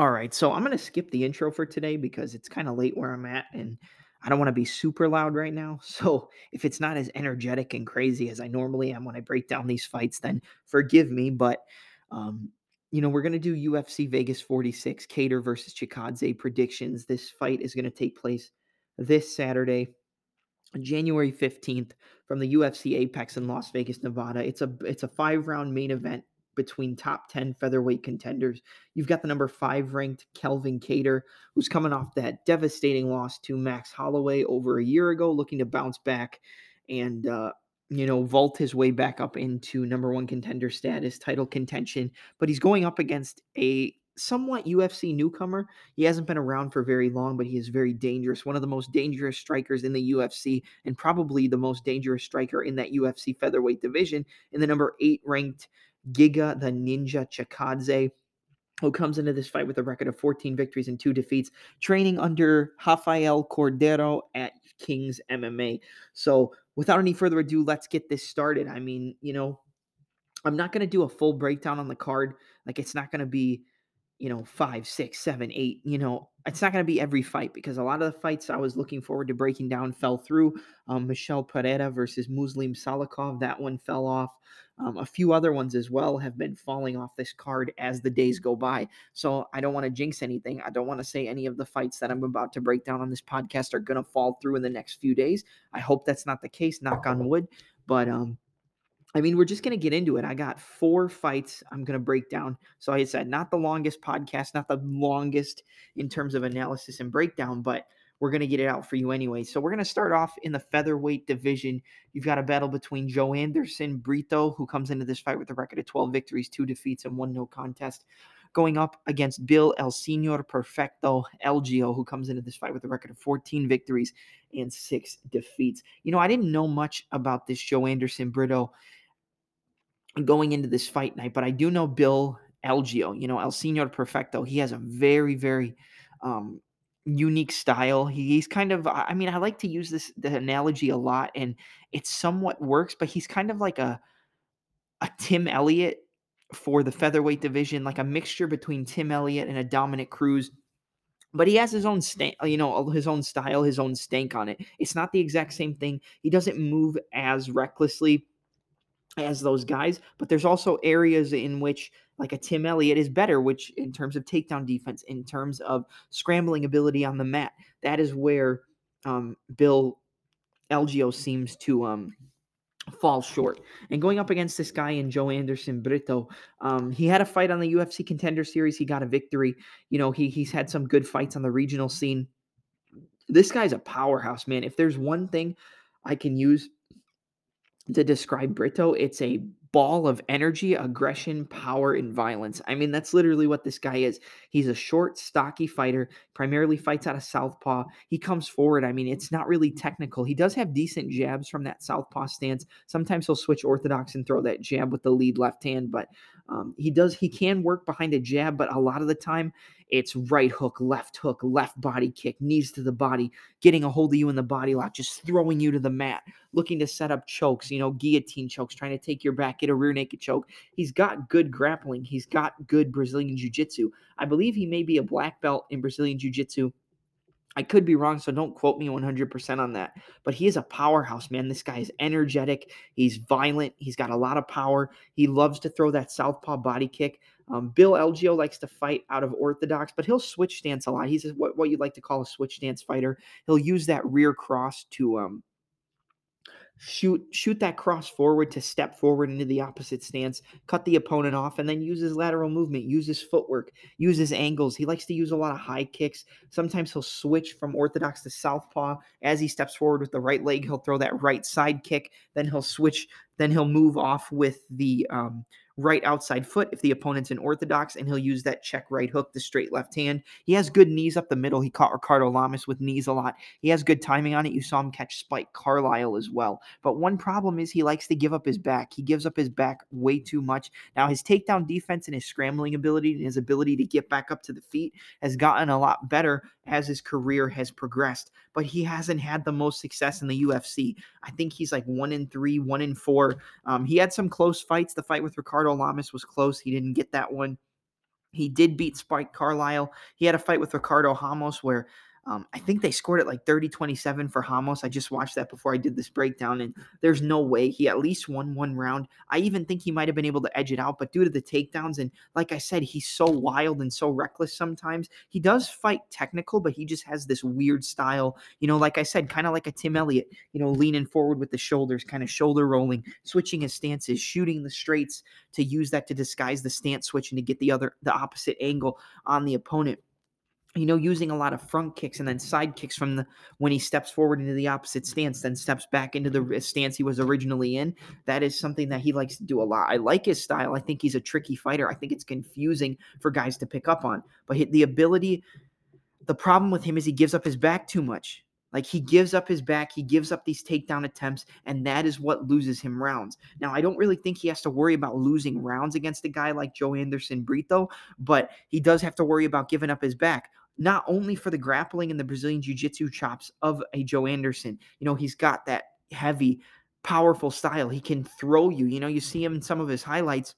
All right, so I'm gonna skip the intro for today because it's kind of late where I'm at, and I don't want to be super loud right now. So if it's not as energetic and crazy as I normally am when I break down these fights, then forgive me. But um, you know, we're gonna do UFC Vegas 46 Kattar versus Chikadze predictions. This fight is gonna take place this Saturday, January 15th from the UFC Apex in Las Vegas, Nevada. It's a it's a five round main event between top 10 featherweight contenders. You've got the number 5 ranked Kelvin Kattar who's coming off that devastating loss to Max Holloway over a year ago looking to bounce back and uh you know, vault his way back up into number one contender status, title contention. But he's going up against a somewhat UFC newcomer. He hasn't been around for very long, but he is very dangerous. One of the most dangerous strikers in the UFC, and probably the most dangerous striker in that UFC featherweight division, in the number eight ranked Giga the Ninja Chikadze who comes into this fight with a record of 14 victories and two defeats, training under Rafael Cordeiro at Kings MMA. So, without any further ado, let's get this started. I mean, you know, I'm not going to do a full breakdown on the card. Like, it's not going to be you know, five, six, seven, eight. You know, it's not going to be every fight because a lot of the fights I was looking forward to breaking down fell through. Um, Michel Pereira versus Muslim Salikhov, that one fell off. Um, a few other ones as well have been falling off this card as the days go by. So I don't want to jinx anything. I don't want to say any of the fights that I'm about to break down on this podcast are going to fall through in the next few days. I hope that's not the case, knock on wood. But um, I mean, we're just going to get into it. I got four fights I'm going to break down. So I said, not the longest podcast, not the longest in terms of analysis and breakdown, but we're going to get it out for you anyway. So we're going to start off in the featherweight division. You've got a battle between Joanderson Brito, who comes into this fight with a record of 12 victories, two defeats, and one no contest, going up against Bill El Senor Perfecto Algeo, who comes into this fight with a record of 14 victories and six defeats. You know, I didn't know much about this Joanderson Brito going into this fight night, but I do know Bill Algeo, you know, El Senor Perfecto. He has a very, very um, unique style. he's kind of, I mean, I like to use this the analogy a lot, and it somewhat works, but he's kind of like a a Tim Elliott for the featherweight division, like a mixture between Tim Elliott and a Dominick Cruz. But he has his own stank, you know, his own style, his own stank on it. It's not the exact same thing. He doesn't move as recklessly as those guys, but there's also areas in which like a Tim Elliott is better, which in terms of takedown defense, in terms of scrambling ability on the mat, that is where um, Bill Algeo seems to um, fall short. And going up against this guy in Joanderson Brito, um, he had a fight on the UFC Contender Series. He got a victory. You know, he he's had some good fights on the regional scene. This guy's a powerhouse, man. If there's one thing I can use to describe Brito, it's a ball of energy, aggression, power, and violence. I mean, that's literally what this guy is. He's a short, stocky fighter, primarily fights out of southpaw. He comes forward. I mean, it's not really technical. He does have decent jabs from that southpaw stance. Sometimes he'll switch orthodox and throw that jab with the lead left hand, but um, he does he can work behind a jab, but a lot of the time it's right hook, left hook, left body kick, knees to the body, getting a hold of you in the body lock, just throwing you to the mat, looking to set up chokes, you know, guillotine chokes, trying to take your back, get a rear naked choke. He's got good grappling. He's got good Brazilian jiu jitsu. I believe he may be a black belt in Brazilian jiu jitsu. I could be wrong, so don't quote me 100% on that. But he is a powerhouse, man. This guy is energetic. He's violent. He's got a lot of power. He loves to throw that southpaw body kick. Um, Bill Elgio likes to fight out of orthodox, but he'll switch stance a lot. He's what, what you'd like to call a switch stance fighter. He'll use that rear cross to um, shoot shoot that cross forward to step forward into the opposite stance, cut the opponent off, and then use his lateral movement, use his footwork, use his angles. He likes to use a lot of high kicks. Sometimes he'll switch from orthodox to southpaw. As he steps forward with the right leg, he'll throw that right side kick. Then he'll switch. Then he'll move off with the um, right outside foot if the opponent's in orthodox, and he'll use that check right hook, the straight left hand. He has good knees up the middle. He caught Ricardo Lamas with knees a lot. He has good timing on it. You saw him catch Spike Carlyle as well. But one problem is he likes to give up his back. He gives up his back way too much. Now, his takedown defense and his scrambling ability and his ability to get back up to the feet has gotten a lot better as his career has progressed, but he hasn't had the most success in the UFC. I think he's like one in three, one in four. Um, he had some close fights. The fight with Ricardo Lamas was close. He didn't get that one. He did beat Spike Carlyle. He had a fight with Ricardo Ramos where um, I think they scored it like 30 27 for Ramos. I just watched that before I did this breakdown, and there's no way he at least won one round. I even think he might have been able to edge it out, but due to the takedowns, and like I said, he's so wild and so reckless sometimes. He does fight technical, but he just has this weird style, you know, like I said, kind of like a Tim Elliott, you know, leaning forward with the shoulders, kind of shoulder rolling, switching his stances, shooting the straights to use that to disguise the stance switch and to get the other, the opposite angle on the opponent you know, using a lot of front kicks and then side kicks from the when he steps forward into the opposite stance, then steps back into the stance he was originally in. That is something that he likes to do a lot. I like his style. I think he's a tricky fighter. I think it's confusing for guys to pick up on. But the ability, the problem with him is he gives up his back too much. Like he gives up his back, he gives up these takedown attempts, and that is what loses him rounds. Now, I don't really think he has to worry about losing rounds against a guy like Joanderson Brito, but he does have to worry about giving up his back not only for the grappling and the Brazilian Jiu Jitsu chops of a Joanderson, You know, he's got that heavy, powerful style. He can throw you. You know, you see him in some of his highlights.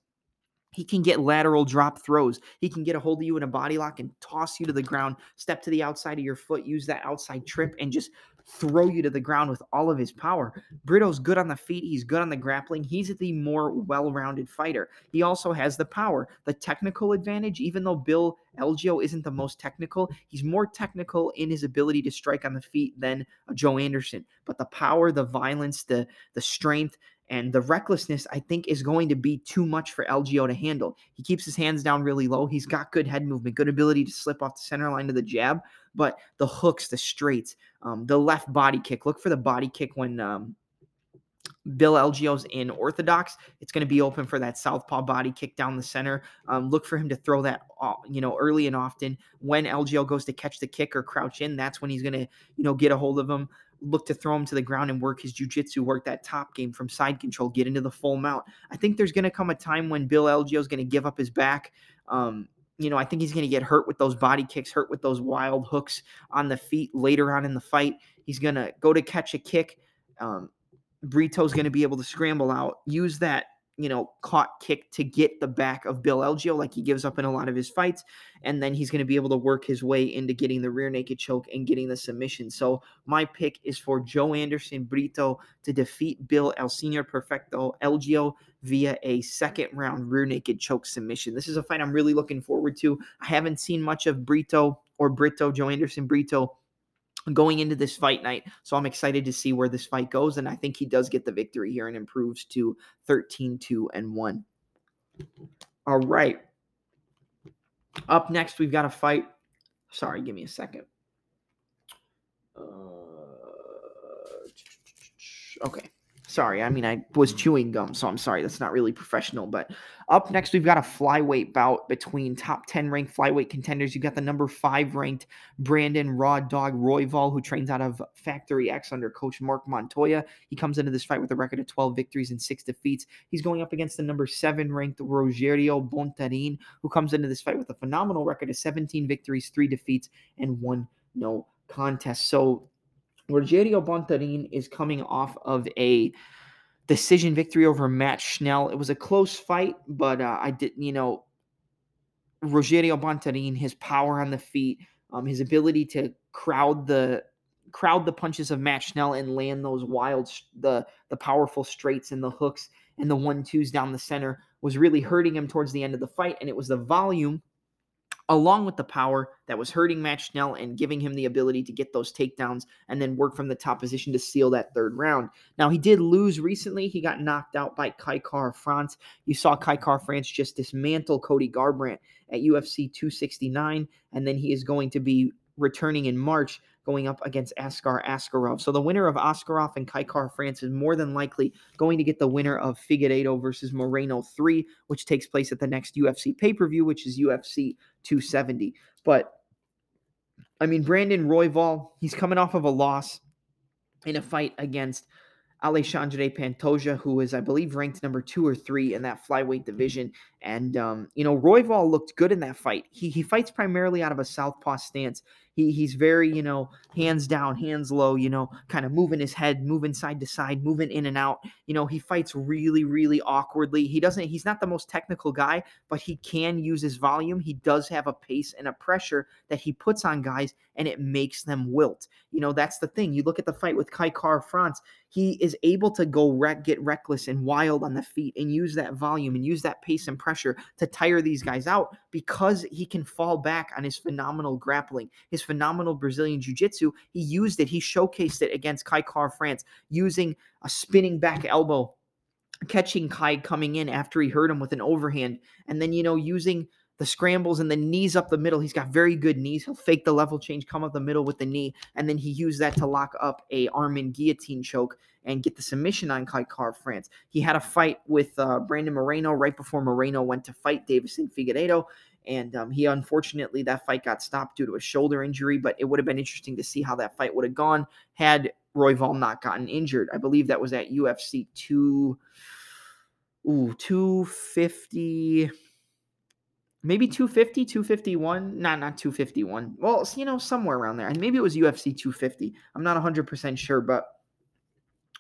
He can get lateral drop throws. He can get a hold of you in a body lock and toss you to the ground, step to the outside of your foot, use that outside trip, and just throw you to the ground with all of his power. Brito's good on the feet. He's good on the grappling. He's the more well rounded fighter. He also has the power, the technical advantage. Even though Bill Algeo isn't the most technical, he's more technical in his ability to strike on the feet than Joanderson. But the power, the violence, the, the strength, and the recklessness, I think, is going to be too much for Algeo to handle. He keeps his hands down really low. He's got good head movement, good ability to slip off the center line to the jab, but the hooks, the straights, um, the left body kick. Look for the body kick when um, Bill Algeo's in orthodox. It's going to be open for that southpaw body kick down the center. Um, look for him to throw that, you know, early and often. When Algeo goes to catch the kick or crouch in, that's when he's going to, you know, get a hold of him look to throw him to the ground and work his jujitsu, work that top game from side control, get into the full mount. I think there's going to come a time when Bill Algeo is going to give up his back. Um, you know, I think he's going to get hurt with those body kicks, hurt with those wild hooks on the feet later on in the fight. He's going to go to catch a kick. Um, Brito's going to be able to scramble out, use that you know, caught kick to get the back of Bill Algeo, like he gives up in a lot of his fights. And then he's going to be able to work his way into getting the rear naked choke and getting the submission. So my pick is for Joanderson Brito to defeat Bill El Senor Perfecto Algeo via a second round rear naked choke submission. This is a fight I'm really looking forward to. I haven't seen much of Brito or Brito, Joe Anderson Brito going into this fight night. So I'm excited to see where this fight goes. And I think he does get the victory here and improves to 13 2 and 1. All right. Up next, we've got a fight. Sorry, give me a second. Uh, okay. Sorry, I mean, I was mm. chewing gum, so I'm sorry. That's not really professional. But up next, we've got a flyweight bout between top 10 ranked flyweight contenders. You've got the number five ranked Brandon Raw Dog Royval, who trains out of Factory X under coach Marc Montoya. He comes into this fight with a record of 12 victories and six defeats. He's going up against the number seven ranked Rogerio Bontorin, who comes into this fight with a phenomenal record of 17 victories, three defeats, and one no contest. So Rogerio Bontorin is coming off of a decision victory over Matt Schnell. It was a close fight, but uh, I didn't, you know, Rogerio Bontorin, his power on the feet, um, his ability to crowd the crowd the punches of Matt Schnell and land those wild, the the powerful straights and the hooks and the one twos down the center was really hurting him towards the end of the fight. And it was the volume along with the power that was hurting Matt Schnell and giving him the ability to get those takedowns and then work from the top position to seal that third round. Now, he did lose recently. He got knocked out by Kai Kara-France. You saw Kai Kara-France just dismantle Cody Garbrandt at UFC 269, and then he is going to be returning in March going up against Askar Askarov. So the winner of Askarov and Kai Kara-France is more than likely going to get the winner of Figueiredo versus Moreno 3, which takes place at the next UFC pay-per-view, which is UFC 270. But I mean, Brandon Royval, he's coming off of a loss in a fight against Alexandre Pantoja, who is, I believe, ranked number two or three in that flyweight division. And, um, you know, Royval looked good in that fight. He, he fights primarily out of a southpaw stance. He he's very, you know, hands down, hands low, you know, kind of moving his head, moving side to side, moving in and out. You know, he fights really, really awkwardly. He doesn't, he's not the most technical guy, but he can use his volume. He does have a pace and a pressure that he puts on guys and it makes them wilt. You know, that's the thing. You look at the fight with Kai Kara-France, he is able to go wreck, get reckless and wild on the feet and use that volume and use that pace and pressure to tire these guys out because he can fall back on his phenomenal grappling, his phenomenal Brazilian Jiu Jitsu. He used it, he showcased it against Kai Kara-France using a spinning back elbow catching Kai coming in after he hurt him with an overhand, and then you know using the scrambles and the knees up the middle. He's got very good knees. He'll fake the level change, come up the middle with the knee, and then he used that to lock up a arm and guillotine choke and get the submission on Kai Kara-France. He had a fight with uh, Brandon Moreno right before Moreno went to fight Deiveson Figueiredo. And um, he unfortunately that fight got stopped due to a shoulder injury, but it would have been interesting to see how that fight would have gone had Roy Royval not gotten injured. I believe that was at UFC two, ooh, 250 maybe 250, 251. Not not 251. Well, you know, somewhere around there. And maybe it was UFC 250. I'm not 100% sure, but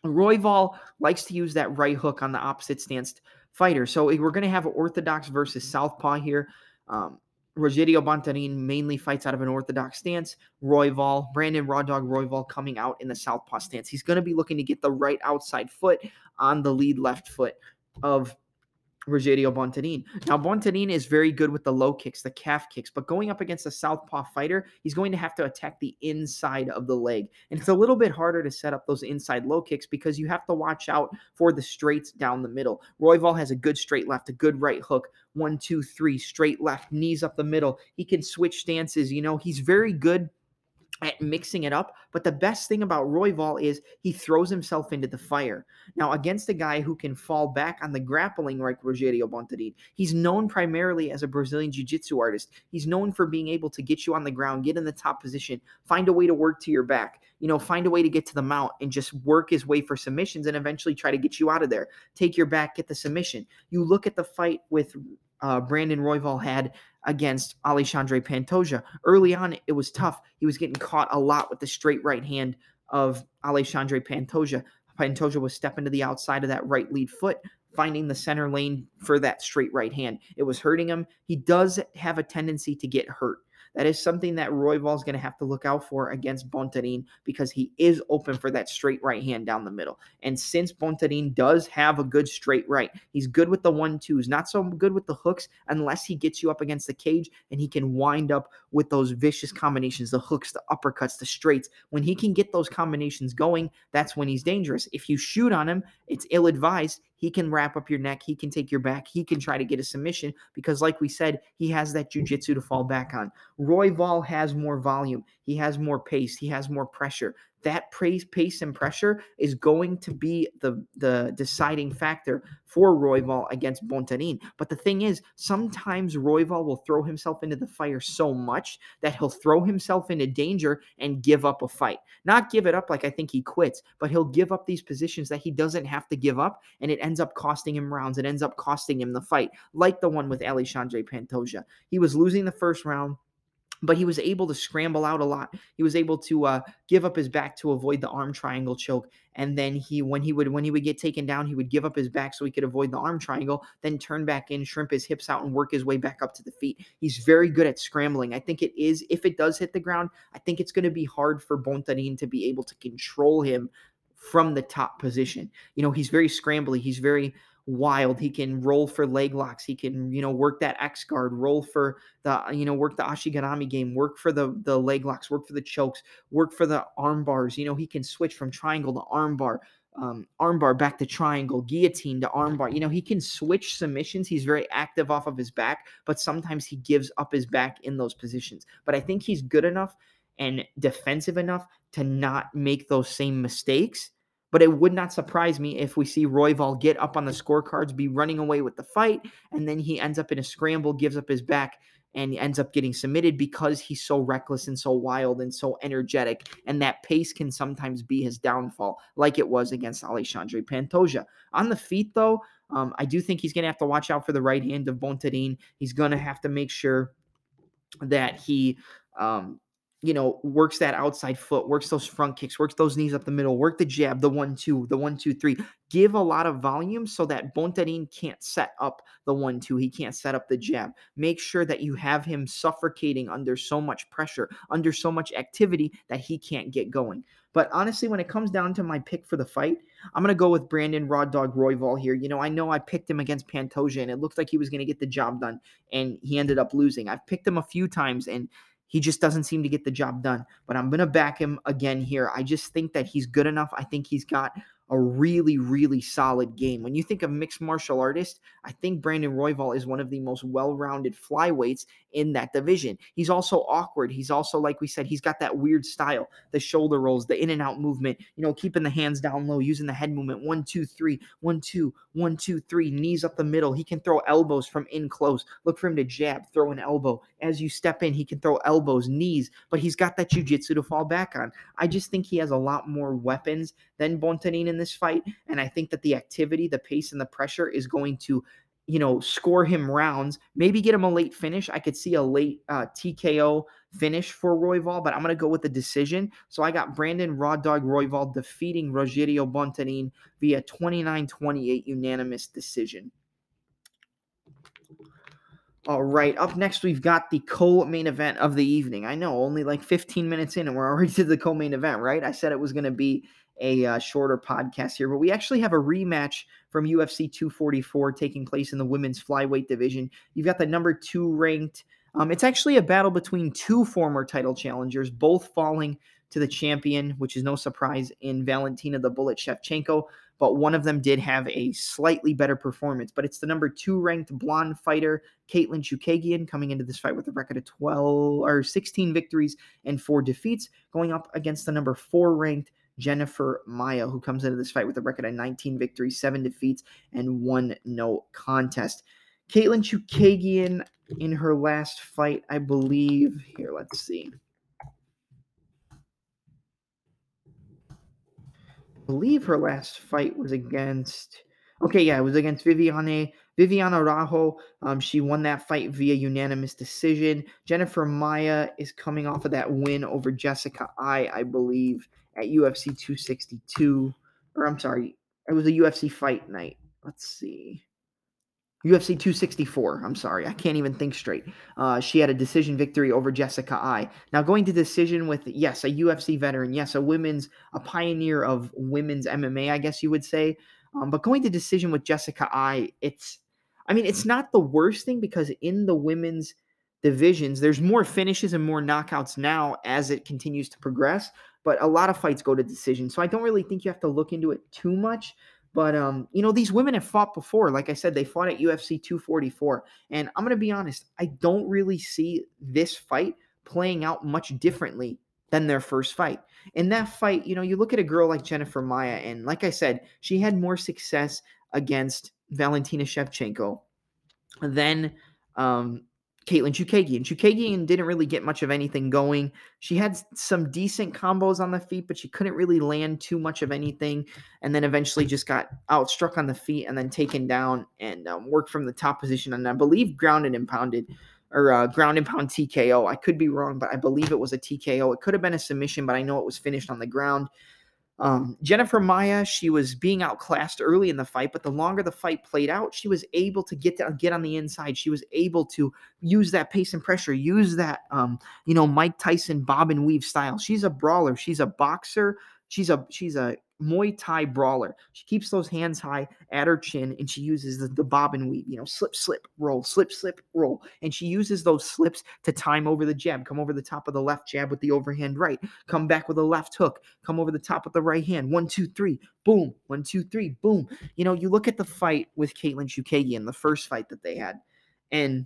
Royval likes to use that right hook on the opposite stance fighter. So we're going to have orthodox versus southpaw here. Um, Rogerio Bontorin mainly fights out of an orthodox stance. Royval, Brandon Raw Dog Royval coming out in the southpaw stance. He's going to be looking to get the right outside foot on the lead left foot of Rogerio Bontorin. Now, Bontorin is very good with the low kicks, the calf kicks, but going up against a southpaw fighter, he's going to have to attack the inside of the leg. And it's a little bit harder to set up those inside low kicks because you have to watch out for the straights down the middle. Royval has a good straight left, a good right hook. One, two, three, straight left, knees up the middle. He can switch stances. You know, he's very good at mixing it up. But the best thing about Royval is he throws himself into the fire. Now, against a guy who can fall back on the grappling like Rogerio Bontorin, he's known primarily as a Brazilian Jiu Jitsu artist. He's known for being able to get you on the ground, get in the top position, find a way to work to your back, you know, find a way to get to the mount and just work his way for submissions and eventually try to get you out of there. Take your back, get the submission. You look at the fight with uh, Brandon Royval had against Alexandre Pantoja. Early on, it was tough. He was getting caught a lot with the straight right hand of Alexandre Pantoja. Pantoja was stepping to the outside of that right lead foot, finding the center lane for that straight right hand. It was hurting him. He does have a tendency to get hurt. That is something that Royval is going to have to look out for against Bontorin because he is open for that straight right hand down the middle. And since Bontorin does have a good straight right, he's good with the one twos, not so good with the hooks unless he gets you up against the cage and he can wind up with those vicious combinations, the hooks, the uppercuts, the straights. When he can get those combinations going, that's when he's dangerous. If you shoot on him, it's ill advised. He can wrap up your neck. He can take your back. He can try to get a submission because, like we said, he has that jujitsu to fall back on. Royval has more volume. He has more pace. He has more pressure that pace, pace and pressure is going to be the the deciding factor for Royval against Bontorin. But the thing is, sometimes Royval will throw himself into the fire so much that he'll throw himself into danger and give up a fight. Not give it up like I think he quits, but he'll give up these positions that he doesn't have to give up, and it ends up costing him rounds. It ends up costing him the fight, like the one with Alexandre Pantoja. He was losing the first round but he was able to scramble out a lot. He was able to uh, give up his back to avoid the arm triangle choke, and then he, when he would, when he would get taken down, he would give up his back so he could avoid the arm triangle. Then turn back in, shrimp his hips out, and work his way back up to the feet. He's very good at scrambling. I think it is, if it does hit the ground, I think it's going to be hard for Bontorin to be able to control him from the top position. You know, he's very scrambly. He's very wild. He can roll for leg locks. He can, you know, work that X guard, roll for the, you know, work the Ashigarami game, work for the the leg locks, work for the chokes, work for the arm bars. You know, he can switch from triangle to arm bar, um, arm bar back to triangle, guillotine to arm bar. You know, he can switch submissions. He's very active off of his back, but sometimes he gives up his back in those positions. But I think he's good enough and defensive enough to not make those same mistakes but it would not surprise me if we see Royval get up on the scorecards, be running away with the fight, and then he ends up in a scramble, gives up his back, and ends up getting submitted because he's so reckless and so wild and so energetic. And that pace can sometimes be his downfall, like it was against Alexandre Pantoja. On the feet, though, um, I do think he's going to have to watch out for the right hand of Bontorin. He's going to have to make sure that he um, you know, works that outside foot, works those front kicks, works those knees up the middle, work the jab, the one, two, the one, two, three. Give a lot of volume so that Bontorin can't set up the one, two. He can't set up the jab. Make sure that you have him suffocating under so much pressure, under so much activity that he can't get going. But honestly, when it comes down to my pick for the fight, I'm going to go with Brandon Raw Dog Royval here. You know, I know I picked him against Pantoja and it looked like he was going to get the job done and he ended up losing. I've picked him a few times and he just doesn't seem to get the job done. But I'm going to back him again here. I just think that he's good enough. I think he's got a really, really solid game. When you think of mixed martial artist, I think Brandon Royval is one of the most well-rounded flyweights in that division. He's also awkward. He's also, like we said, he's got that weird style, the shoulder rolls, the in and out movement, you know, keeping the hands down low, using the head movement. One, two, three, one, two, one, two, three, knees up the middle. He can throw elbows from in close. Look for him to jab, throw an elbow. As you step in, he can throw elbows, knees, but he's got that jujitsu to fall back on. I just think he has a lot more weapons than Bontorin in this fight. And I think that the activity, the pace, and the pressure is going to, you know, score him rounds, maybe get him a late finish. I could see a late uh, TKO finish for Royval, but I'm going to go with the decision. So I got Brandon Raw Dog Royval defeating Rogerio Bontorin via 29 28 unanimous decision. All right, up next we've got the co-main event of the evening. I know, only like 15 minutes in, and we're already to the co-main event, right? I said it was going to be a uh, shorter podcast here, but we actually have a rematch from UFC 244 taking place in the women's flyweight division. You've got the number two ranked. Um, it's actually a battle between two former title challengers, both falling to the champion, which is no surprise in Valentina the Bullet Shevchenko. But one of them did have a slightly better performance. But it's the number two ranked blonde fighter, Katlyn Chookagian, coming into this fight with a record of 12 or 16 victories and four defeats, going up against the number four ranked Jennifer Maia, who comes into this fight with a record of 19 victories, seven defeats, and one no contest. Katlyn Chookagian in her last fight, I believe. Here, let's see. I believe her last fight was against. Okay, yeah, it was against Viviane Viviana Araújo. Um, she won that fight via unanimous decision. Jennifer Maia is coming off of that win over Jessica Eye, I believe at UFC 262. Or I'm sorry, it was a UFC fight night. Let's see. UFC 264. I'm sorry, I can't even think straight. Uh, she had a decision victory over Jessica Eye. Now going to decision with yes, a UFC veteran, yes, a women's, a pioneer of women's MMA, I guess you would say. Um, but going to decision with Jessica Eye, it's, I mean, it's not the worst thing because in the women's divisions, there's more finishes and more knockouts now as it continues to progress but a lot of fights go to decision. So I don't really think you have to look into it too much. But um, you know, these women have fought before. Like I said, they fought at UFC 244. And I'm gonna be honest, I don't really see this fight playing out much differently than their first fight. In that fight, you know, you look at a girl like Jennifer Maia, and like I said, she had more success against Valentina Shevchenko than um, Katlyn Chookagian. Chookagian didn't really get much of anything going. She had some decent combos on the feet, but she couldn't really land too much of anything. And then eventually just got outstruck on the feet and then taken down and um, worked from the top position. And I believe grounded and pounded or uh, ground and pound TKO. I could be wrong, but I believe it was a TKO. It could have been a submission, but I know it was finished on the ground. Um, Jennifer Maia, she was being outclassed early in the fight, but the longer the fight played out, she was able to get to, get on the inside. She was able to use that pace and pressure, use that um, you know Mike Tyson bob and weave style. She's a brawler. She's a boxer. She's a she's a Muay Thai brawler. She keeps those hands high at her chin and she uses the, the bob and weave, you know, slip, slip, roll, slip, slip, roll. And she uses those slips to time over the jab, come over the top of the left jab with the overhand right, come back with a left hook, come over the top of the right hand. One, two, three, boom. One, two, three, boom. You know, you look at the fight with Katlyn Chookagian, the first fight that they had, and,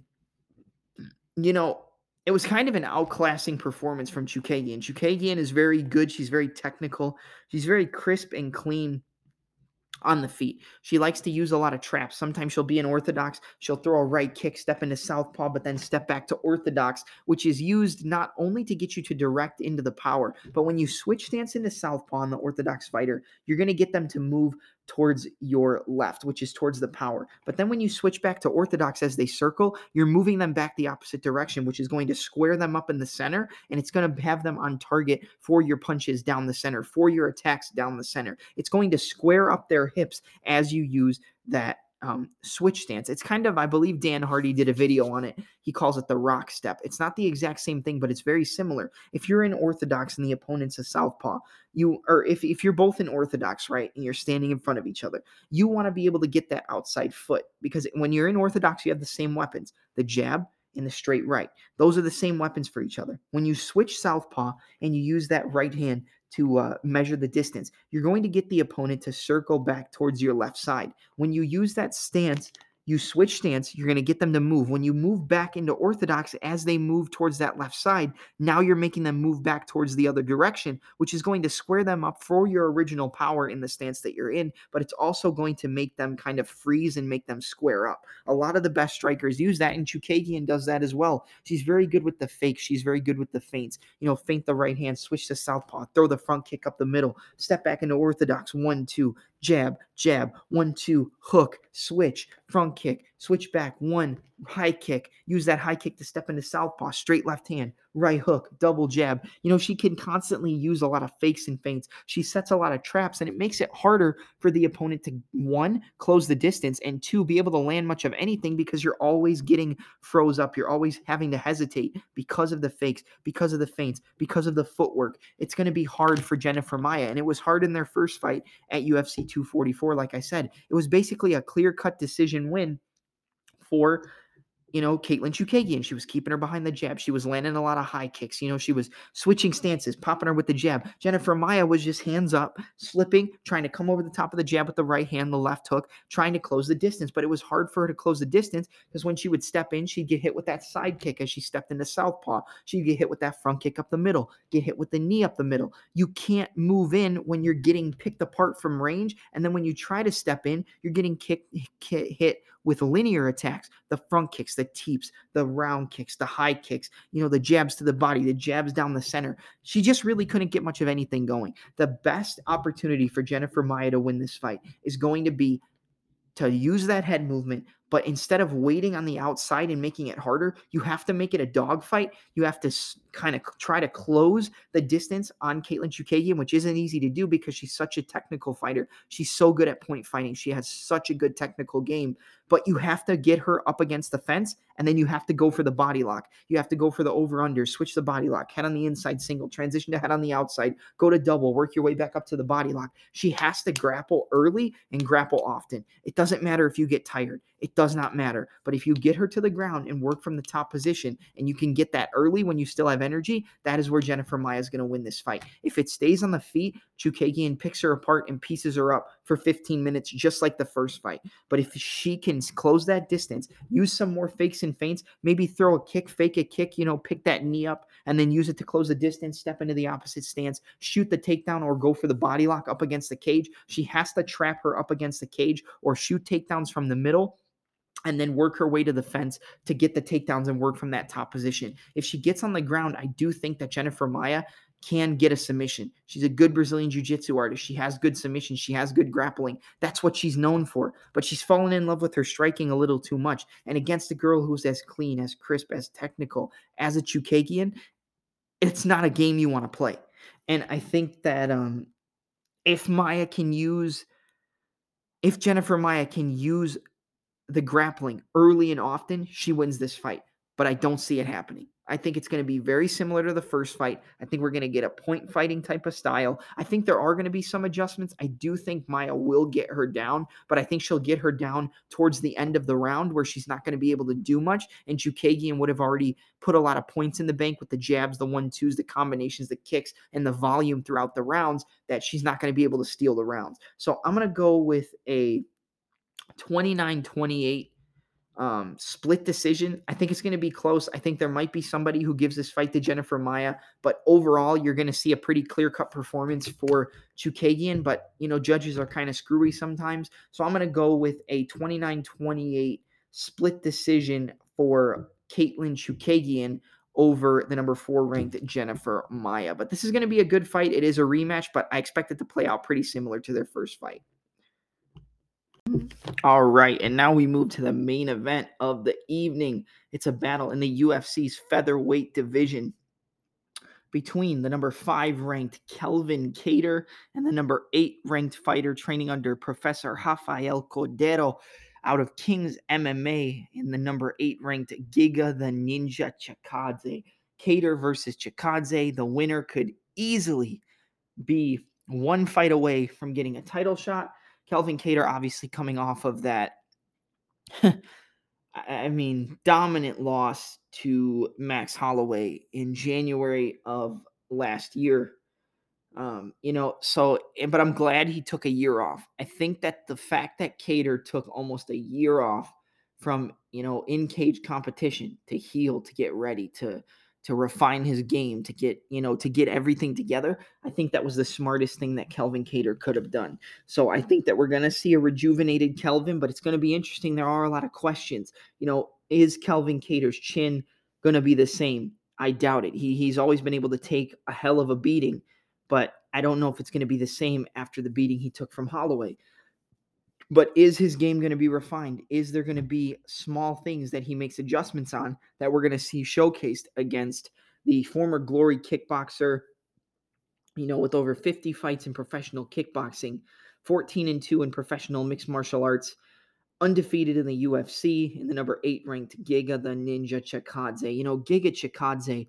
you know, it was kind of an outclassing performance from Chookagian. Chookagian is very good. She's very technical. She's very crisp and clean on the feet. She likes to use a lot of traps. Sometimes she'll be an orthodox. She'll throw a right kick, step into southpaw, but then step back to orthodox, which is used not only to get you to direct into the power, but when you switch stance into southpaw on the orthodox fighter, you're going to get them to move towards your left, which is towards the power. But then when you switch back to orthodox as they circle, you're moving them back the opposite direction, which is going to square them up in the center and it's going to have them on target for your punches down the center, for your attacks down the center. It's going to square up their hips as you use that um, switch stance. It's kind of, I believe Dan Hardy did a video on it. He calls it the rock step. It's not the exact same thing, but it's very similar. If you're in orthodox and the opponent's a southpaw, you or if, if you're both in orthodox, right, and you're standing in front of each other, you want to be able to get that outside foot because when you're in orthodox, you have the same weapons the jab, and the straight right. Those are the same weapons for each other. When you switch southpaw and you use that right hand to uh, measure the distance, you're going to get the opponent to circle back towards your left side. When you use that stance, you switch stance, you're going to get them to move. When you move back into orthodox as they move towards that left side, now you're making them move back towards the other direction, which is going to square them up for your original power in the stance that you're in, but it's also going to make them kind of freeze and make them square up. A lot of the best strikers use that, and Chookagian does that as well. She's very good with the fakes, she's very good with the feints. You know, feint the right hand, switch to southpaw, throw the front kick up the middle, step back into orthodox, one, two, jab, jab, one, two, hook, switch, front kick, switch back, one, high kick, use that high kick to step into southpaw, straight left hand, right hook, double jab. You know, she can constantly use a lot of fakes and feints. She sets a lot of traps, and it makes it harder for the opponent to one, close the distance, and two, be able to land much of anything because you're always getting froze up. You're always having to hesitate because of the fakes, because of the feints, because of the footwork. It's going to be hard for Jennifer Maia, and it was hard in their first fight at UFC 244. Like I said, it was basically a clear cut decision win for you know, Katlyn Chookagian. She was keeping her behind the jab. She was landing a lot of high kicks. You know, she was switching stances, popping her with the jab. Jennifer Maia was just hands up, slipping, trying to come over the top of the jab with the right hand, the left hook, trying to close the distance. But it was hard for her to close the distance because when she would step in, she'd get hit with that side kick as she stepped into southpaw. She'd get hit with that front kick up the middle, get hit with the knee up the middle. You can't move in when you're getting picked apart from range. And then when you try to step in, you're getting kicked, hit with linear attacks, the front kicks, the teeps, the round kicks, the high kicks, you know, the jabs to the body, the jabs down the center. She just really couldn't get much of anything going. The best opportunity for Jennifer Maia to win this fight is going to be to use that head movement, but instead of waiting on the outside and making it harder, you have to make it a dogfight. You have to kind of try to close the distance on Katlyn Chookagian, which isn't easy to do because she's such a technical fighter. She's so good at point fighting. She has such a good technical game but you have to get her up against the fence and then you have to go for the body lock. You have to go for the over under, switch the body lock, head on the inside single, transition to head on the outside, go to double, work your way back up to the body lock. She has to grapple early and grapple often. It doesn't matter if you get tired, it does not matter. But if you get her to the ground and work from the top position and you can get that early when you still have energy, that is where Jennifer Maia is going to win this fight. If it stays on the feet, Chookagian picks her apart and pieces her up for 15 minutes, just like the first fight. But if she can close that distance, use some more fakes and feints, maybe throw a kick, fake a kick, you know, pick that knee up and then use it to close the distance, step into the opposite stance, shoot the takedown or go for the body lock up against the cage. She has to trap her up against the cage or shoot takedowns from the middle and then work her way to the fence to get the takedowns and work from that top position. If she gets on the ground, I do think that Jennifer Maia can get a submission. She's a good Brazilian Jiu Jitsu artist. She has good submissions. She has good grappling. That's what she's known for. But she's fallen in love with her striking a little too much. And against a girl who's as clean, as crisp, as technical as a Chookagian, it's not a game you want to play. And I think that um, if Maia can use, if Jennifer Maia can use the grappling early and often, she wins this fight. But I don't see it happening. I think it's going to be very similar to the first fight. I think we're going to get a point fighting type of style. I think there are going to be some adjustments. I do think Maia will get her down, but I think she'll get her down towards the end of the round where she's not going to be able to do much. And Chookagian would have already put a lot of points in the bank with the jabs, the one twos, the combinations, the kicks, and the volume throughout the rounds that she's not going to be able to steal the rounds. So I'm going to go with a 29 28 um, split decision. I think it's going to be close. I think there might be somebody who gives this fight to Jennifer Maia, but overall, you're going to see a pretty clear cut performance for Chookagian. But, you know, judges are kind of screwy sometimes. So I'm going to go with a 29 28 split decision for Katlyn Chookagian over the number four ranked Jennifer Maia. But this is going to be a good fight. It is a rematch, but I expect it to play out pretty similar to their first fight. All right, and now we move to the main event of the evening. It's a battle in the UFC's featherweight division between the number five ranked Kelvin Kattar and the number eight ranked fighter training under Professor Rafael Cordeiro out of King's MMA in the number eight ranked Giga the Ninja Chikadze. Kattar versus Chikadze. The winner could easily be one fight away from getting a title shot. Kelvin Kattar obviously coming off of that I mean, dominant loss to Max Holloway in January of last year. Um, you know, so but I'm glad he took a year off. I think that the fact that Kattar took almost a year off from, you know, in cage competition to heal, to get ready, to to refine his game, to get, you know, to get everything together. I think that was the smartest thing that Kelvin Kattar could have done. So I think that we're going to see a rejuvenated Kelvin, but it's going to be interesting. There are a lot of questions. You know, is Kelvin Kattar's chin going to be the same? I doubt it. He he's always been able to take a hell of a beating, but I don't know if it's going to be the same after the beating he took from Holloway. But is his game going to be refined? Is there going to be small things that he makes adjustments on that we're going to see showcased against the former glory kickboxer, you know, with over 50 fights in professional kickboxing, 14 and 2 in professional mixed martial arts, undefeated in the UFC, in the number 8 ranked Giga the Ninja Chikadze. You know, Giga Chikadze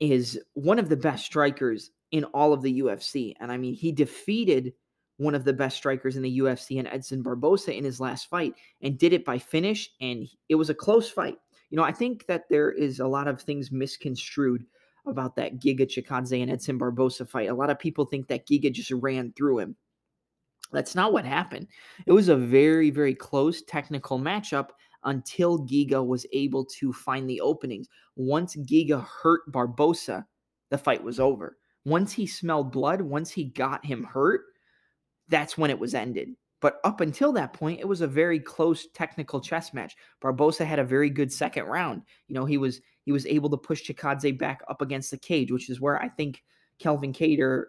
is one of the best strikers in all of the UFC. And I mean, he defeated one of the best strikers in the UFC and Edson Barbosa in his last fight and did it by finish. And it was a close fight. You know, I think that there is a lot of things misconstrued about that Giga Chikadze and Edson Barbosa fight. A lot of people think that Giga just ran through him. That's not what happened. It was a very, very close technical matchup until Giga was able to find the openings. Once Giga hurt Barbosa, the fight was over. Once he smelled blood, once he got him hurt, that's when it was ended. But up until that point, it was a very close technical chess match. Barbosa had a very good second round. You know, he was he was able to push Chikadze back up against the cage, which is where I think Kelvin Kattar,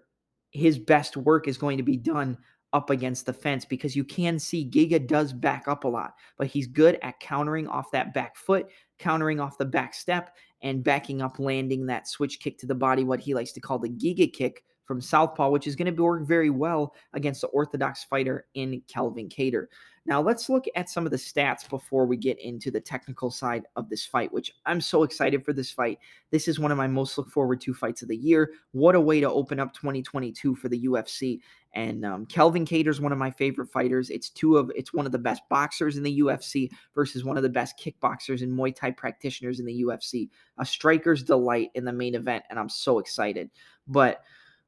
his best work is going to be done up against the fence because you can see Giga does back up a lot, but he's good at countering off that back foot, countering off the back step, and backing up, landing that switch kick to the body, what he likes to call the Giga kick, from Southpaw, which is going to work very well against the orthodox fighter in Kelvin Kattar. Now, let's look at some of the stats before we get into the technical side of this fight, which I'm so excited for this fight. This is one of my most look forward to fights of the year. What a way to open up 2022 for the UFC. And um, Kelvin Kattar is one of my favorite fighters. It's two of it's one of the best boxers in the UFC versus one of the best kickboxers and Muay Thai practitioners in the UFC. A striker's delight in the main event, and I'm so excited. But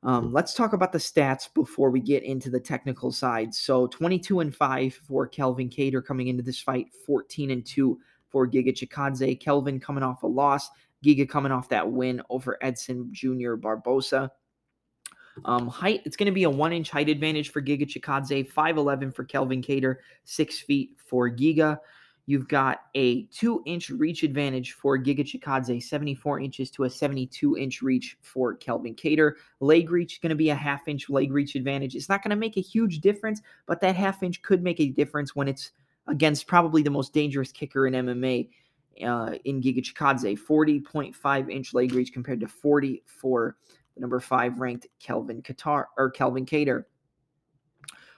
um, let's talk about the stats before we get into the technical side. So 22 and 5 for Kelvin Kattar coming into this fight, 14 and 2 for Giga Chikadze. Kelvin coming off a loss, Giga coming off that win over Edson Jr. Barbosa. Um, height, it's going to be a one inch height advantage for Giga Chikadze, 5'11 for Kelvin Kattar, 6 feet for Giga. You've got a two inch reach advantage for Giga Chikadze, 74 inches to a 72 inch reach for Kelvin Kattar. Leg reach is going to be a half inch leg reach advantage. It's not going to make a huge difference, but that half inch could make a difference when it's against probably the most dangerous kicker in MMA uh, in Giga Chikadze. 40.5 inch leg reach compared to 40 for the number five ranked Kelvin Qatar or Kelvin Kattar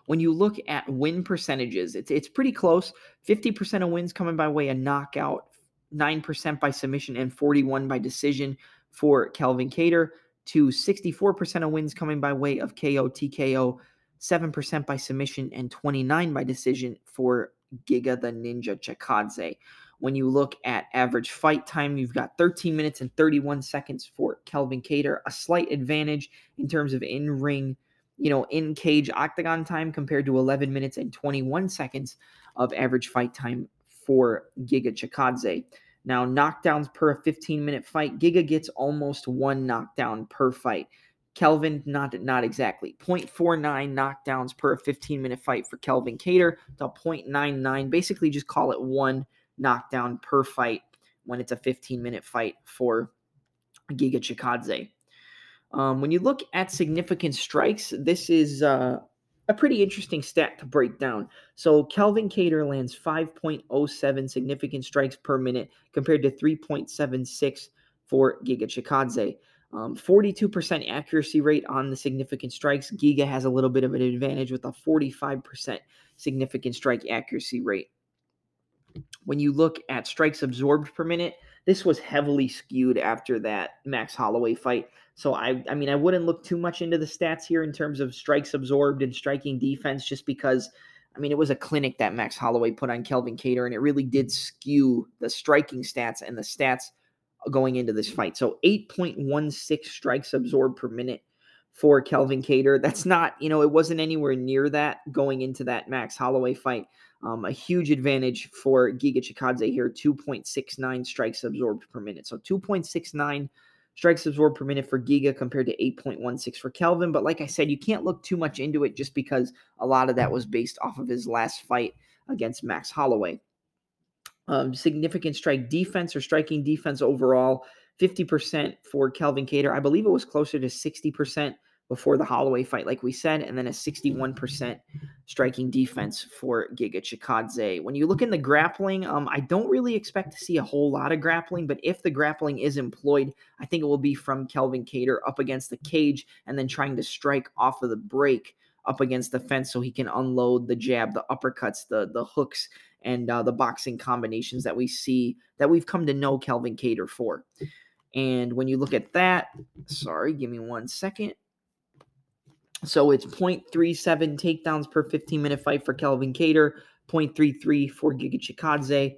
when you look at win percentages, it's it's pretty close. 50% of wins coming by way of knockout, 9% by submission, and 41 by decision for Kelvin Kattar, to 64% of wins coming by way of KO, TKO, 7% by submission, and 29 by decision for Giga the Ninja Chikadze. When you look at average fight time, you've got 13 minutes and 31 seconds for Kelvin Kattar, a slight advantage in terms of in ring you know, in cage octagon time compared to 11 minutes and 21 seconds of average fight time for Giga Chikadze. Now, knockdowns per 15 minute fight, Giga gets almost one knockdown per fight. Kelvin, not not exactly. 0.49 knockdowns per 15 minute fight for Kelvin Kattar to 0.99. Basically, just call it one knockdown per fight when it's a 15 minute fight for Giga Chikadze. Um, when you look at significant strikes, this is uh, a pretty interesting stat to break down. So Calvin Kattar lands 5.07 significant strikes per minute compared to 3.76 for Giga Chikadze. Um, 42% accuracy rate on the significant strikes. Giga has a little bit of an advantage with a 45% significant strike accuracy rate. When you look at strikes absorbed per minute, this was heavily skewed after that Max Holloway fight. So I I mean I wouldn't look too much into the stats here in terms of strikes absorbed and striking defense just because I mean it was a clinic that Max Holloway put on Kelvin Kattar and it really did skew the striking stats and the stats going into this fight. So 8.16 strikes absorbed per minute for Kelvin Kattar. That's not, you know, it wasn't anywhere near that going into that Max Holloway fight. Um, a huge advantage for Giga Chikadze here, 2.69 strikes absorbed per minute. So 2.69 strikes absorbed per minute for Giga compared to 8.16 for Kelvin. But like I said, you can't look too much into it just because a lot of that was based off of his last fight against Max Holloway. Um, significant strike defense or striking defense overall, 50% for Kelvin Kattar. I believe it was closer to 60% before the Holloway fight, like we said, and then a 61% striking defense for Giga Chikadze. When you look in the grappling, um, I don't really expect to see a whole lot of grappling, but if the grappling is employed, I think it will be from Kelvin Kattar up against the cage and then trying to strike off of the break up against the fence so he can unload the jab, the uppercuts, the the hooks, and uh, the boxing combinations that we see that we've come to know Kelvin Kattar for. And when you look at that, sorry, give me one second. So it's 0.37 takedowns per 15 minute fight for Kelvin Kattar, 0.33 for Giga Chikadze.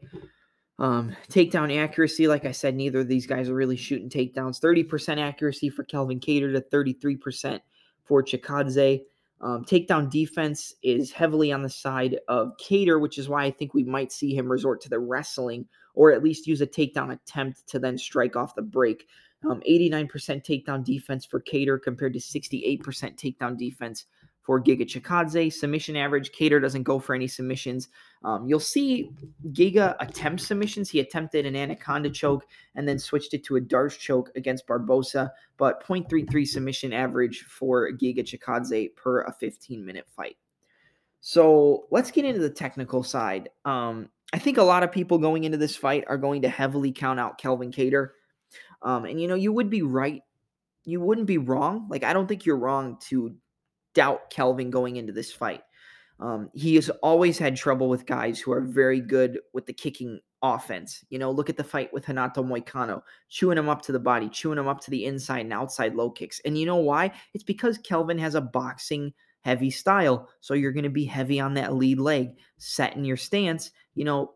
Um, takedown accuracy, like I said, neither of these guys are really shooting takedowns. 30% accuracy for Kelvin Kattar to 33% for Chikadze. Um, takedown defense is heavily on the side of Kattar, which is why I think we might see him resort to the wrestling or at least use a takedown attempt to then strike off the break. Um, 89% takedown defense for Kattar compared to 68% takedown defense for Giga Chikadze. Submission average, Kattar doesn't go for any submissions. Um, you'll see Giga attempt submissions. He attempted an anaconda choke and then switched it to a D'Arce choke against Barbosa, but 0.33 submission average for Giga Chikadze per a 15 minute fight. So let's get into the technical side. Um, I think a lot of people going into this fight are going to heavily count out Kelvin Kattar. Um, and you know, you would be right. You wouldn't be wrong. Like, I don't think you're wrong to doubt Kelvin going into this fight. Um, he has always had trouble with guys who are very good with the kicking offense. You know, look at the fight with Renato Moicano, chewing him up to the body, chewing him up to the inside and outside low kicks. And you know why? It's because Kelvin has a boxing heavy style. So you're going to be heavy on that lead leg, setting your stance. You know,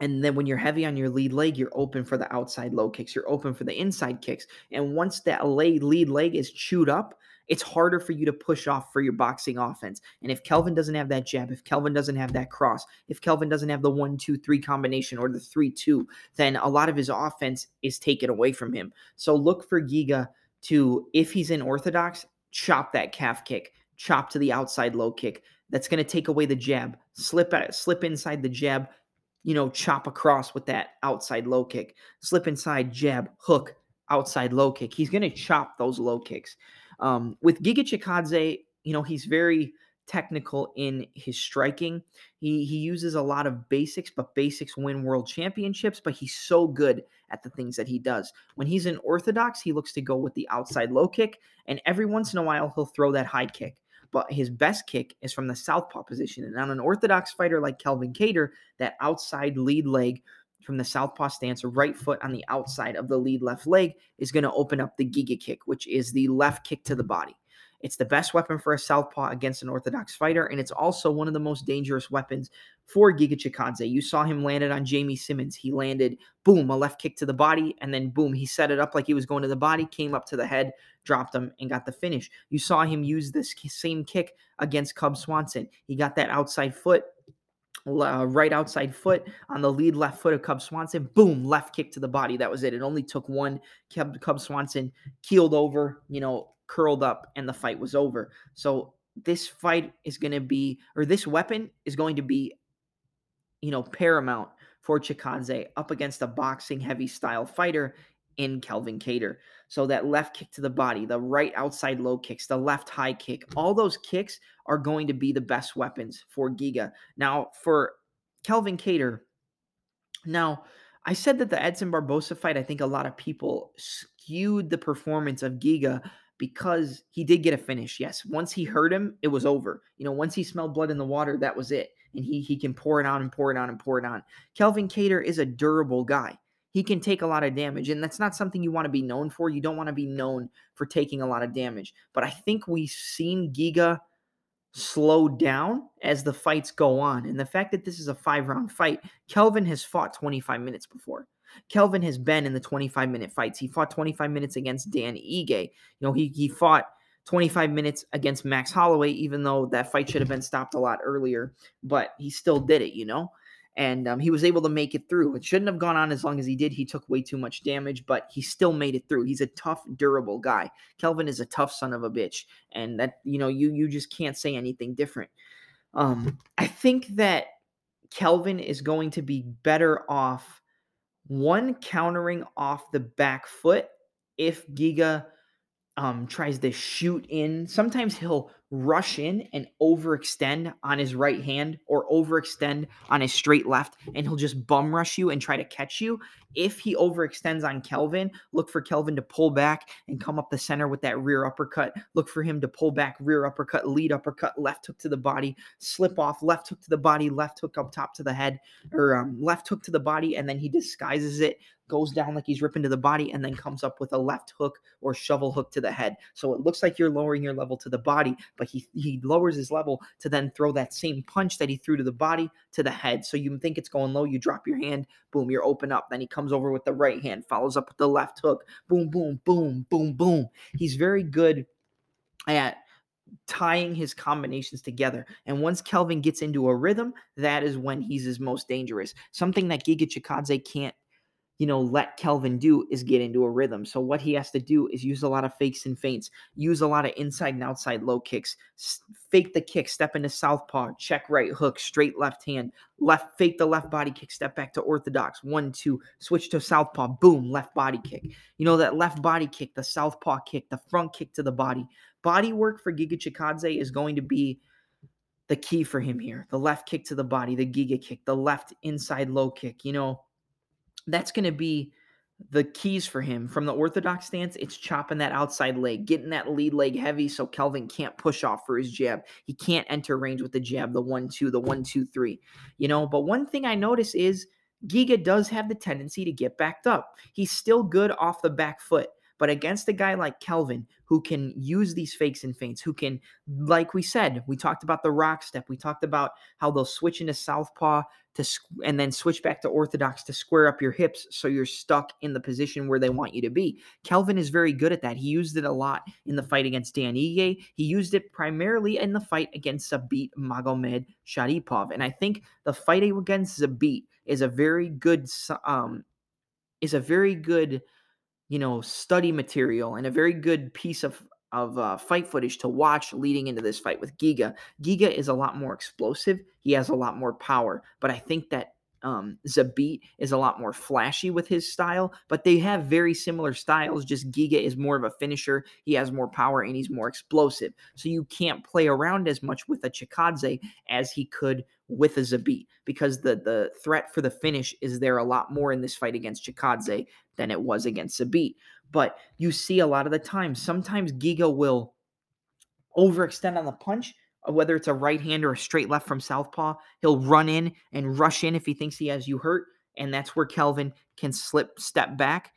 and then when you're heavy on your lead leg, you're open for the outside low kicks. You're open for the inside kicks. And once that lead leg is chewed up, it's harder for you to push off for your boxing offense. And if Kelvin doesn't have that jab, if Kelvin doesn't have that cross, if Kelvin doesn't have the one, two, three combination or the three, two, then a lot of his offense is taken away from him. So look for Giga to, if he's in orthodox, chop that calf kick, chop to the outside low kick. That's going to take away the jab. Slip slip inside the jab, you know, chop across with that outside low kick, slip inside, jab, hook, outside low kick. He's going to chop those low kicks. Um, with Giga Chikadze, you know, he's very technical in his striking. He he uses a lot of basics, but basics win world championships, but he's so good at the things that he does. When he's in orthodox, he looks to go with the outside low kick, and every once in a while he'll throw that high kick but his best kick is from the southpaw position. And on an orthodox fighter like Kelvin Kattar, that outside lead leg from the southpaw stance, right foot on the outside of the lead left leg, is going to open up the Giga kick, which is the left kick to the body. It's the best weapon for a southpaw against an orthodox fighter, and it's also one of the most dangerous weapons for Giga Chikadze. You saw him land it on Jamey Simmons. He landed, boom, a left kick to the body, and then boom, he set it up like he was going to the body, came up to the head, dropped him, and got the finish. You saw him use this same kick against Cub Swanson. He got that outside foot, uh, right outside foot on the lead left foot of Cub Swanson. Boom, left kick to the body. That was it. It only took one. Cub, Cub Swanson keeled over, you know, curled up and the fight was over. So this fight is going to be, or this weapon is going to be, you know, paramount for Chikadze up against a boxing heavy style fighter in Kelvin Kattar. So that left kick to the body, the right outside low kicks, the left high kick, all those kicks are going to be the best weapons for Giga. Now, for Kelvin Kattar, now I said that the Edson Barbosa fight, I think a lot of people skewed the performance of Giga because he did get a finish. Yes, once he hurt him, it was over. You know, once he smelled blood in the water, that was it. And he he can pour it on and pour it on and pour it on. Kelvin Kattar is a durable guy. He can take a lot of damage, and that's not something you want to be known for. You don't want to be known for taking a lot of damage. But I think we've seen Giga slow down as the fights go on. And the fact that this is a five round fight, Kelvin has fought 25 minutes before. Kelvin has been in the 25 minute fights. He fought 25 minutes against Dan Ige. You know, he he fought 25 minutes against Max Holloway, even though that fight should have been stopped a lot earlier, but he still did it, you know? And um, he was able to make it through. It shouldn't have gone on as long as he did. He took way too much damage, but he still made it through. He's a tough, durable guy. Kelvin is a tough son of a bitch, and that you know you you just can't say anything different. Um, I think that Kelvin is going to be better off one countering off the back foot if Giga um, tries to shoot in. Sometimes he'll rush in and overextend on his right hand or overextend on his straight left, and he'll just bum rush you and try to catch you. If he overextends on Kelvin, look for Kelvin to pull back and come up the center with that rear uppercut. Look for him to pull back, rear uppercut, lead uppercut, left hook to the body, slip off, left hook to the body, left hook up top to the head, or um, left hook to the body, and then he disguises it goes down like he's ripping to the body and then comes up with a left hook or shovel hook to the head. So it looks like you're lowering your level to the body, but he he lowers his level to then throw that same punch that he threw to the body to the head. So you think it's going low, you drop your hand, boom, you're open up. Then he comes over with the right hand, follows up with the left hook, boom, boom, boom, boom, boom. He's very good at tying his combinations together. And once Kelvin gets into a rhythm, that is when he's his most dangerous. Something that Giga Chikadze can't you know, let Kelvin do is get into a rhythm. So what he has to do is use a lot of fakes and feints, use a lot of inside and outside low kicks, fake the kick, step into southpaw, check right hook, straight left hand, left fake the left body kick, step back to orthodox, one two, switch to southpaw, boom, left body kick. You know that left body kick, the southpaw kick, the front kick to the body. Body work for Giga Chikadze is going to be the key for him here. The left kick to the body, the Giga kick, the left inside low kick. You know that's going to be the keys for him. From the orthodox stance it's chopping that outside leg getting that lead leg heavy so kelvin can't push off for his jab. He can't enter range with the jab the one two the one two three you know? But one thing i notice is giga does have the tendency to get backed up. He's still good off the back foot but against a guy like Kelvin, who can use these fakes and feints, who can, like we said, we talked about the rock step. We talked about how they'll switch into southpaw to and then switch back to orthodox to square up your hips so you're stuck in the position where they want you to be. Kelvin is very good at that. He used it a lot in the fight against Dan Ige. He used it primarily in the fight against Zabit Magomed Sharipov. And I think the fight against Zabit is a very good um is a very good you know, study material and a very good piece of of uh, fight footage to watch leading into this fight with Giga. Giga is a lot more explosive. He has a lot more power, but I think that um, Zabit is a lot more flashy with his style, but they have very similar styles. Just Giga is more of a finisher. He has more power and he's more explosive. So you can't play around as much with a Chikadze as he could with a Zabit because the the threat for the finish is there a lot more in this fight against Chikadze than it was against Zabit. But you see a lot of the time, sometimes Giga will overextend on the punch whether it's a right hand or a straight left from southpaw. He'll run in and rush in if he thinks he has you hurt. And that's where Kelvin can slip, step back,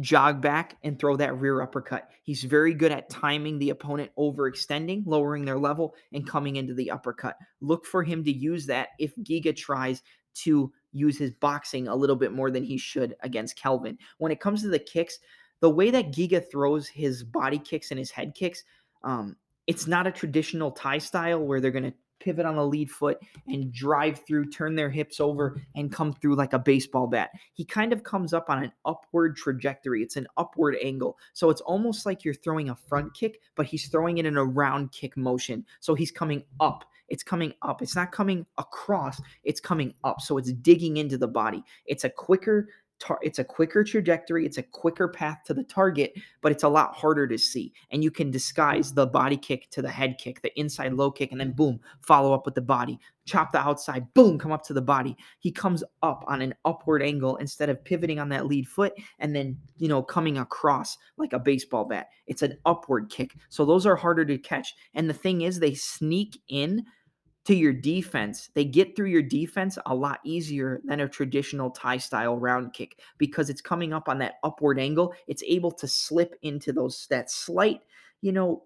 jog back, and throw that rear uppercut. He's very good at timing the opponent overextending, lowering their level, and coming into the uppercut. Look for him to use that if Giga tries to use his boxing a little bit more than he should against Kelvin. When it comes to the kicks, the way that Giga throws his body kicks and his head kicks, um, it's not a traditional Thai style where they're going to pivot on the lead foot and drive through, turn their hips over, and come through like a baseball bat. He kind of comes up on an upward trajectory. It's an upward angle. So it's almost like you're throwing a front kick, but he's throwing it in a round kick motion. So he's coming up. It's coming up. It's not coming across, it's coming up. So it's digging into the body. It's a quicker tar- it's a quicker trajectory, it's a quicker path to the target, but it's a lot harder to see. And you can disguise the body kick to the head kick, the inside low kick, and then boom, follow up with the body. Chop the outside, boom, come up to the body. He comes up on an upward angle instead of pivoting on that lead foot and then, you know, coming across like a baseball bat. It's an upward kick. So those are harder to catch. And the thing is, they sneak in to your defense, they get through your defense a lot easier than a traditional Thai style round kick because it's coming up on that upward angle. It's able to slip into those that slight, you know,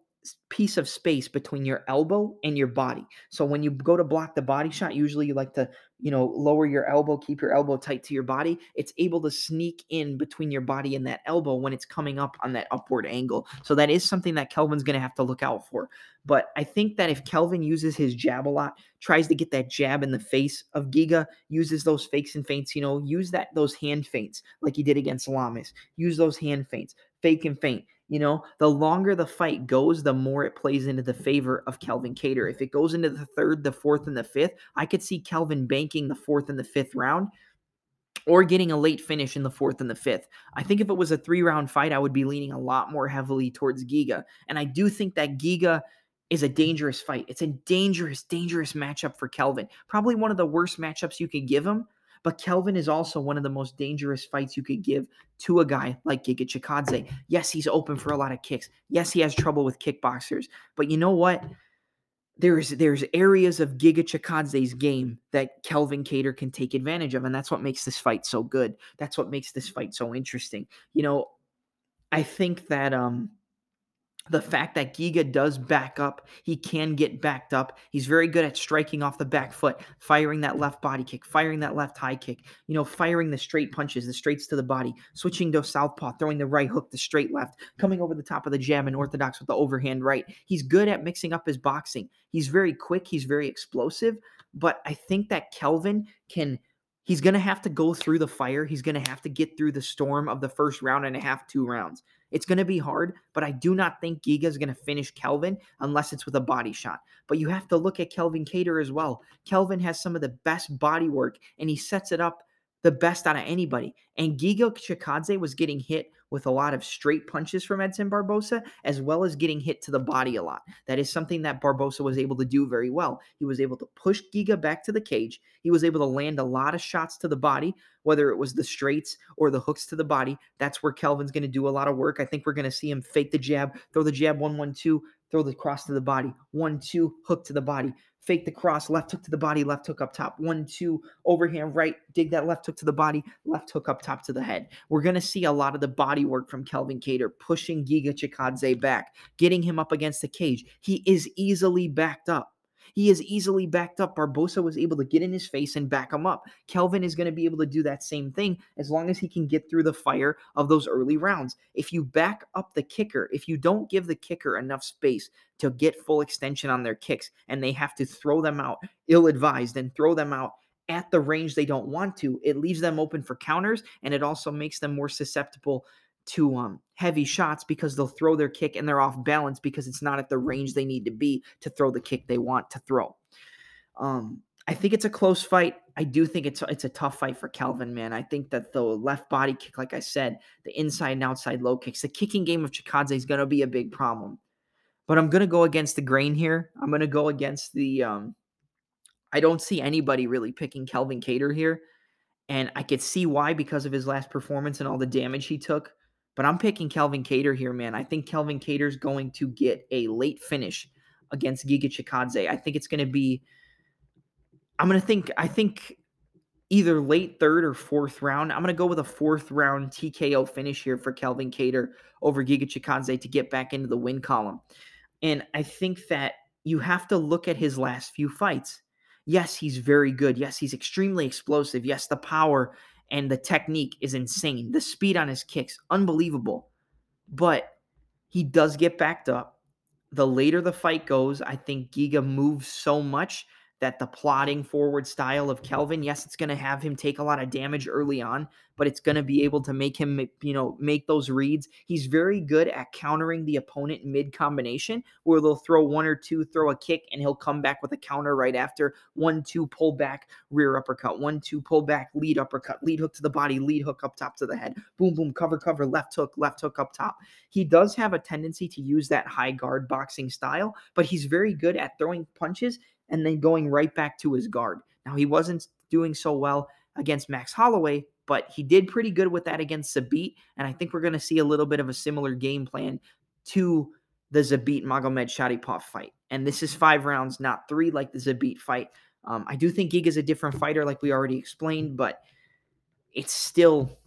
piece of space between your elbow and your body. So when you go to block the body shot, usually you like to, you know, lower your elbow, keep your elbow tight to your body. It's able to sneak in between your body and that elbow when it's coming up on that upward angle. So that is something that Kelvin's going to have to look out for. But I think that if Kelvin uses his jab a lot, tries to get that jab in the face of Giga, uses those fakes and feints, you know, use that those hand feints like he did against Lamas. Use those hand feints, fake and feint you know, the longer the fight goes, the more it plays into the favor of Kelvin Kattar. If it goes into the third, the fourth, and the fifth, I could see Kelvin banking the fourth and the fifth round or getting a late finish in the fourth and the fifth. I think if it was a three round fight, I would be leaning a lot more heavily towards Giga. And I do think that Giga is a dangerous fight. It's a dangerous, dangerous matchup for Kelvin. Probably one of the worst matchups you could give him but Kelvin is also one of the most dangerous fights you could give to a guy like Giga Chikadze. Yes, he's open for a lot of kicks. Yes, he has trouble with kickboxers. But you know what? There's there's areas of Giga Chikadze's game that Kelvin Kattar can take advantage of, and that's what makes this fight so good. That's what makes this fight so interesting. You know, I think that um the fact that Giga does back up, he can get backed up. He's very good at striking off the back foot, firing that left body kick, firing that left high kick, you know, firing the straight punches, the straights to the body, switching to southpaw, throwing the right hook, the straight left, coming over the top of the jab and orthodox with the overhand right. He's good at mixing up his boxing. He's very quick, he's very explosive, but I think that Kelvin can he's going to have to go through the fire. He's going to have to get through the storm of the first round and a half, two rounds. It's going to be hard, but I do not think Giga is going to finish Kelvin unless it's with a body shot. But you have to look at Kelvin Kattar as well. Kelvin has some of the best body work, and he sets it up the best out of anybody. And Giga Chikadze was getting hit with a lot of straight punches from Edson Barbosa, as well as getting hit to the body a lot. That is something that Barbosa was able to do very well. He was able to push Giga back to the cage. He was able to land a lot of shots to the body, whether it was the straights or the hooks to the body. That's where Kelvin's going to do a lot of work. I think we're going to see him fake the jab, throw the jab one, one, two, throw the cross to the body, one, two, hook to the body fake the cross, left hook to the body, left hook up top, one, two, overhand right, dig that left hook to the body, left hook up top to the head. We're going to see a lot of the body work from Kelvin Kattar, pushing Giga Chikadze back, getting him up against the cage. He is easily backed up. He is easily backed up. Barbosa was able to get in his face and back him up. Kelvin is going to be able to do that same thing as long as he can get through the fire of those early rounds. If you back up the kicker, if you don't give the kicker enough space to get full extension on their kicks and they have to throw them out ill advised and throw them out at the range they don't want to, it leaves them open for counters and it also makes them more susceptible to um, heavy shots because they'll throw their kick and they're off balance because it's not at the range they need to be to throw the kick they want to throw. Um, I think it's a close fight. I do think it's it's a tough fight for Kelvin, man. I think that the left body kick, like I said, the inside and outside low kicks, the kicking game of Chikadze is going to be a big problem. But I'm going to go against the grain here. I'm going to go against the. Um, I don't see anybody really picking Kelvin Kattar here. And I could see why because of his last performance and all the damage he took. But I'm picking Kelvin Kattar here, man. I think Kelvin is going to get a late finish against Giga Chikadze. I think it's going to be. I'm going to think. I think either late third or fourth round. I'm going to go with a fourth round TKO finish here for Kelvin Kattar over Giga Chikadze to get back into the win column. And I think that you have to look at his last few fights. Yes, he's very good. Yes, he's extremely explosive. Yes, the power and the technique is insane. The speed on his kicks, unbelievable. But he does get backed up. The later the fight goes, I think Giga moves so much that the plotting forward style of Kelvin, yes, it's going to have him take a lot of damage early on, but it's going to be able to make him, you know, make those reads. He's very good at countering the opponent mid combination, where they'll throw one or two, throw a kick, and he'll come back with a counter right after. One, two, pull back, rear uppercut. One, two, pull back, lead uppercut, lead hook to the body, lead hook up top to the head. Boom, boom, cover, cover, left hook, left hook up top. He does have a tendency to use that high guard boxing style, but he's very good at throwing punches and then going right back to his guard. Now, he wasn't doing so well against Max Holloway, but he did pretty good with that against Zabit. And I think we're going to see a little bit of a similar game plan to the Zabit Magomedsharipov fight. And this is five rounds, not three like the Zabit fight. Um, I do think Giga is a different fighter, like we already explained, but it's still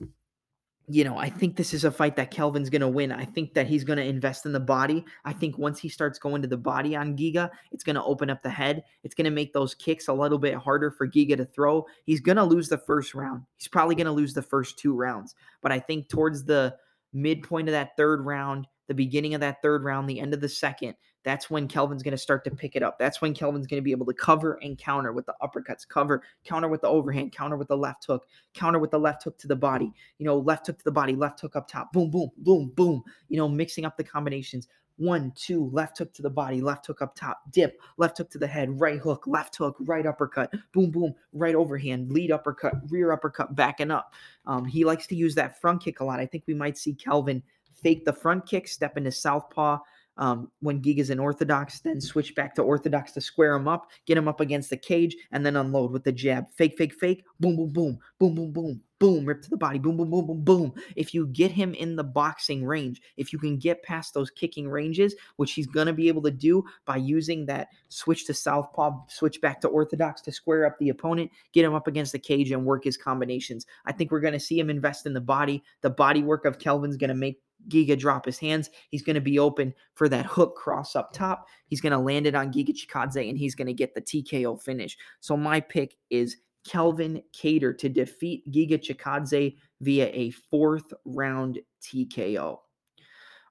you know, I think this is a fight that Kelvin's going to win. I think that he's going to invest in the body. I think once he starts going to the body on Giga, it's going to open up the head. It's going to make those kicks a little bit harder for Giga to throw. He's going to lose the first round. He's probably going to lose the first two rounds. But I think towards the midpoint of that third round, the beginning of that third round, the end of the second, that's when Kelvin's going to start to pick it up. That's when Kelvin's going to be able to cover and counter with the uppercuts, cover, counter with the overhand, counter with the left hook, counter with the left hook to the body, you know, left hook to the body, left hook up top, boom, boom, boom, boom, you know, mixing up the combinations. One, two, left hook to the body, left hook up top, dip, left hook to the head, right hook, left hook, right uppercut, boom, boom, right overhand, lead uppercut, rear uppercut, backing up. Um, he likes to use that front kick a lot. I think we might see Kelvin fake the front kick, step into southpaw, um, when Giga's in orthodox, then switch back to orthodox to square him up, get him up against the cage, and then unload with the jab. Fake, fake, fake. Boom, boom, boom, boom, boom, boom, boom. Rip to the body. Boom, boom, boom, boom, boom. If you get him in the boxing range, if you can get past those kicking ranges, which he's going to be able to do by using that switch to southpaw, switch back to orthodox to square up the opponent, get him up against the cage and work his combinations. I think we're going to see him invest in the body. The body work of Kelvin's going to make Giga drop his hands. He's going to be open for that hook cross up top. He's going to land it on Giga Chikadze and he's going to get the TKO finish. So my pick is Kelvin Kattar to defeat Giga Chikadze via a fourth round TKO.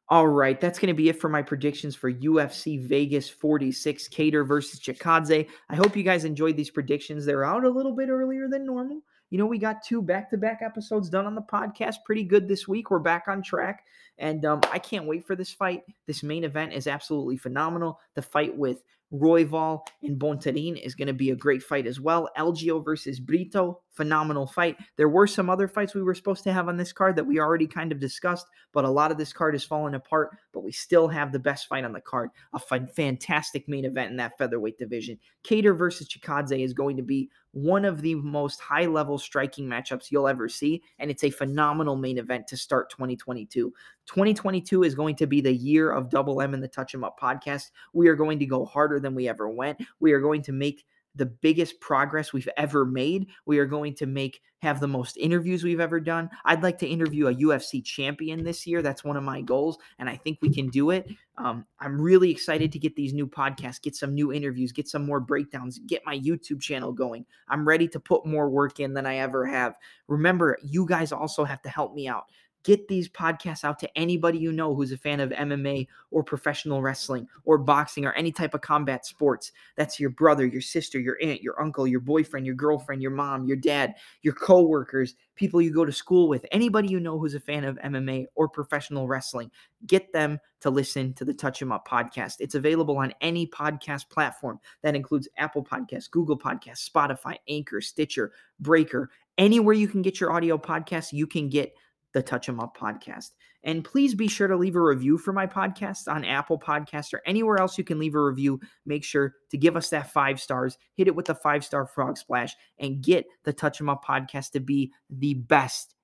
All right, that's going to be it for my predictions for UFC Vegas 46 Kattar versus Chikadze. I hope you guys enjoyed these predictions. They're out a little bit earlier than normal. You know, we got two back to back episodes done on the podcast. Pretty good this week. We're back on track. And um, I can't wait for this fight. This main event is absolutely phenomenal. The fight with Royval and mm-hmm. Bontorin is going to be a great fight as well. Algeo versus Brito, phenomenal fight. There were some other fights we were supposed to have on this card that we already kind of discussed, but a lot of this card is falling apart. But we still have the best fight on the card, a fantastic main event in that featherweight division. Kattar versus Chikadze is going to be one of the most high level striking matchups you'll ever see, and it's a phenomenal main event to start 2022. 2022 is going to be the year of Double M and the Touch 'em Up podcast. We are going to go harder than we ever went. We are going to make the biggest progress we've ever made. We are going to make have the most interviews we've ever done. I'd like to interview a UFC champion this year. That's one of my goals, and I think we can do it. Um, I'm really excited to get these new podcasts, get some new interviews, get some more breakdowns, get my YouTube channel going. I'm ready to put more work in than I ever have. Remember, you guys also have to help me out get these podcasts out to anybody you know who's a fan of MMA or professional wrestling or boxing or any type of combat sports. That's your brother, your sister, your aunt, your uncle, your boyfriend, your girlfriend, your mom, your dad, your coworkers, people you go to school with, anybody you know who's a fan of MMA or professional wrestling. Get them to listen to the Touch 'em Up podcast. It's available on any podcast platform. That includes Apple Podcasts, Google Podcasts, Spotify, Anchor, Stitcher, Breaker. Anywhere you can get your audio podcast, you can get the Touch 'em Up podcast. And please be sure to leave a review for my podcast on Apple Podcasts or anywhere else you can leave a review. Make sure to give us that five stars, hit it with the five star frog splash, and get the Touch 'em Up podcast to be the best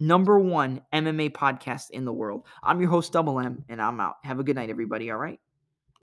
number one MMA podcast in the world. I'm your host, Double M, and I'm out. Have a good night, everybody. All right.